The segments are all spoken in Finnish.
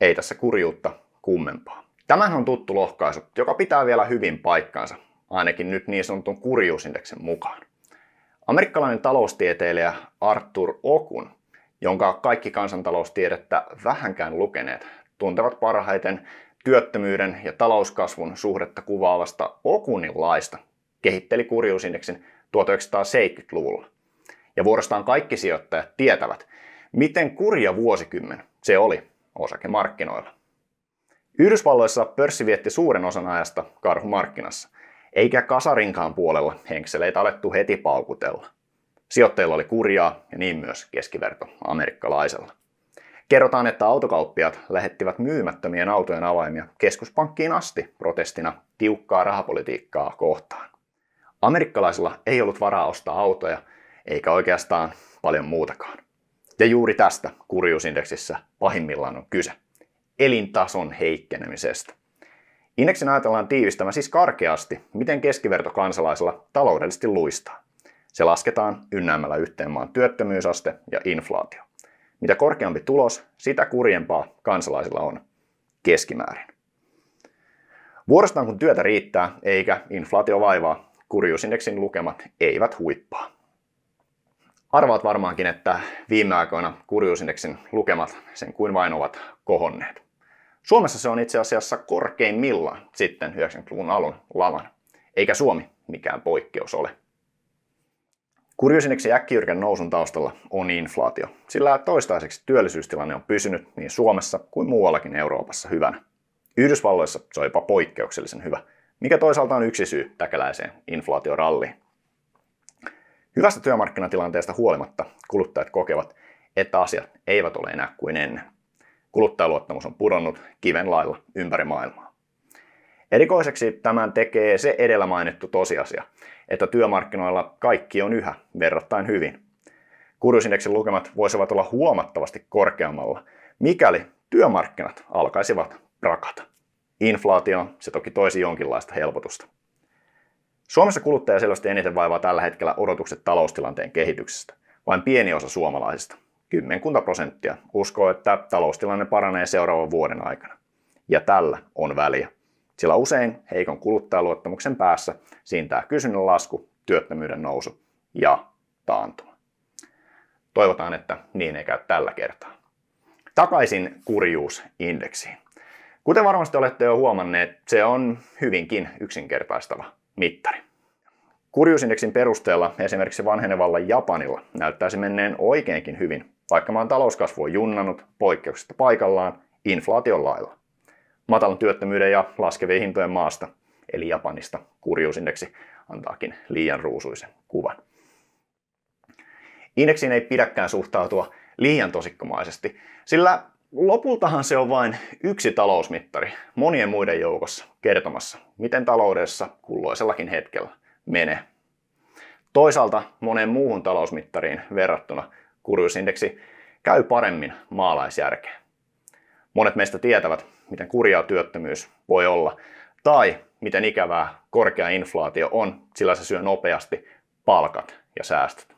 Ei tässä kurjuutta kummempaa. Tämähän on tuttu lohkaisu, joka pitää vielä hyvin paikkaansa, ainakin nyt niin sanotun kurjuusindeksin mukaan. Amerikkalainen taloustieteilijä Arthur Okun, jonka kaikki kansantaloustiedettä vähänkään lukeneet tuntevat parhaiten työttömyyden ja talouskasvun suhdetta kuvaavasta Okunin laista, kehitteli kurjuusindeksin 1970-luvulla. Ja vuorostaan kaikki sijoittajat tietävät, miten kurja vuosikymmen se oli osakemarkkinoilla. Yhdysvalloissa pörssi vietti suuren osan ajasta karhumarkkinassa, eikä kasarinkaan puolella henkseleitä alettu heti paukutella. Sijoittajilla oli kurjaa ja niin myös keskiverto amerikkalaisella. Kerrotaan, että autokauppiat lähettivät myymättömien autojen avaimia keskuspankkiin asti protestina tiukkaa rahapolitiikkaa kohtaan. Amerikkalaisilla ei ollut varaa ostaa autoja, eikä oikeastaan paljon muutakaan. Ja juuri tästä kurjuusindeksissä pahimmillaan on kyse. Elintason heikkenemisestä. Indeksin ajatellaan tiivistämään siis karkeasti, miten keskiverto kansalaisella taloudellisesti luistaa. Se lasketaan ynnäämällä yhteen maan työttömyysaste ja inflaatio. Mitä korkeampi tulos, sitä kurjempaa kansalaisilla on keskimäärin. Vuorostaan kun työtä riittää eikä inflaatio vaivaa, kurjuusindeksin lukemat eivät huippaa. Arvaat varmaankin, että viime aikoina kurjuusindeksin lukemat sen kuin vain ovat kohonneet. Suomessa se on itse asiassa korkeimmillaan sitten 90-luvun alun laman, eikä Suomi mikään poikkeus ole. Kurjuusindeksi äkkijyrkän nousun taustalla on inflaatio, sillä toistaiseksi työllisyystilanne on pysynyt niin Suomessa kuin muuallakin Euroopassa hyvänä. Yhdysvalloissa se on jopa poikkeuksellisen hyvä, mikä toisaalta on yksi syy täkäläiseen inflaatioralliin. Hyvästä työmarkkinatilanteesta huolimatta kuluttajat kokevat, että asiat eivät ole enää kuin ennen. Kuluttajaluottamus on pudonnut kiven lailla ympäri maailmaa. Erikoiseksi tämän tekee se edellä mainittu tosiasia, että työmarkkinoilla kaikki on yhä verrattain hyvin. Kurjuusindeksin lukemat voisivat olla huomattavasti korkeammalla, mikäli työmarkkinat alkaisivat rakata. Inflaatio se toki toisi jonkinlaista helpotusta. Suomessa kuluttaja selvästi eniten vaivaa tällä hetkellä odotukset taloustilanteen kehityksestä. Vain pieni osa suomalaisista, kymmenkunta prosenttia, uskoo, että taloustilanne paranee seuraavan vuoden aikana. Ja tällä on väliä. Sillä usein heikon kuluttajaluottamuksen päässä siintää kysynnän lasku, työttömyyden nousu ja taantuma. Toivotaan, että niin ei käy tällä kertaa. Takaisin kurjuusindeksiin. Kuten varmasti olette jo huomanneet, se on hyvinkin yksinkertaistava mittari. Kurjuusindeksin perusteella esimerkiksi vanhenevalla Japanilla näyttäisi menneen oikeinkin hyvin, vaikka maan talouskasvu on junnannut poikkeuksesta paikallaan inflaation lailla. Matalan työttömyyden ja laskevien hintojen maasta, eli Japanista, kurjuusindeksi antaakin liian ruusuisen kuvan. Indeksiin ei pidäkään suhtautua liian tosikkomaisesti, sillä lopultahan se on vain yksi talousmittari monien muiden joukossa kertomassa, miten taloudessa kulloisellakin hetkellä menee. Toisaalta moneen muuhun talousmittariin verrattuna kurjuusindeksi käy paremmin maalaisjärkeen. Monet meistä tietävät, miten kurjaa työttömyys voi olla, tai miten ikävää korkea inflaatio on, sillä se syö nopeasti palkat ja säästöt.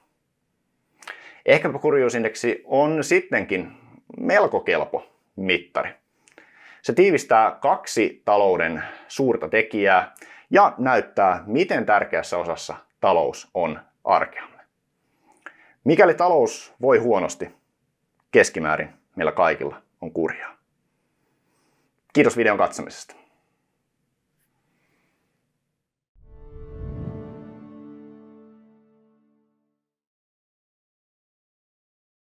Ehkäpä kurjuusindeksi on sittenkin melko kelpo mittari. Se tiivistää kaksi talouden suurta tekijää ja näyttää, miten tärkeässä osassa talous on arkeamme. Mikäli talous voi huonosti, keskimäärin meillä kaikilla on kurjaa. Kiitos videon katsomisesta.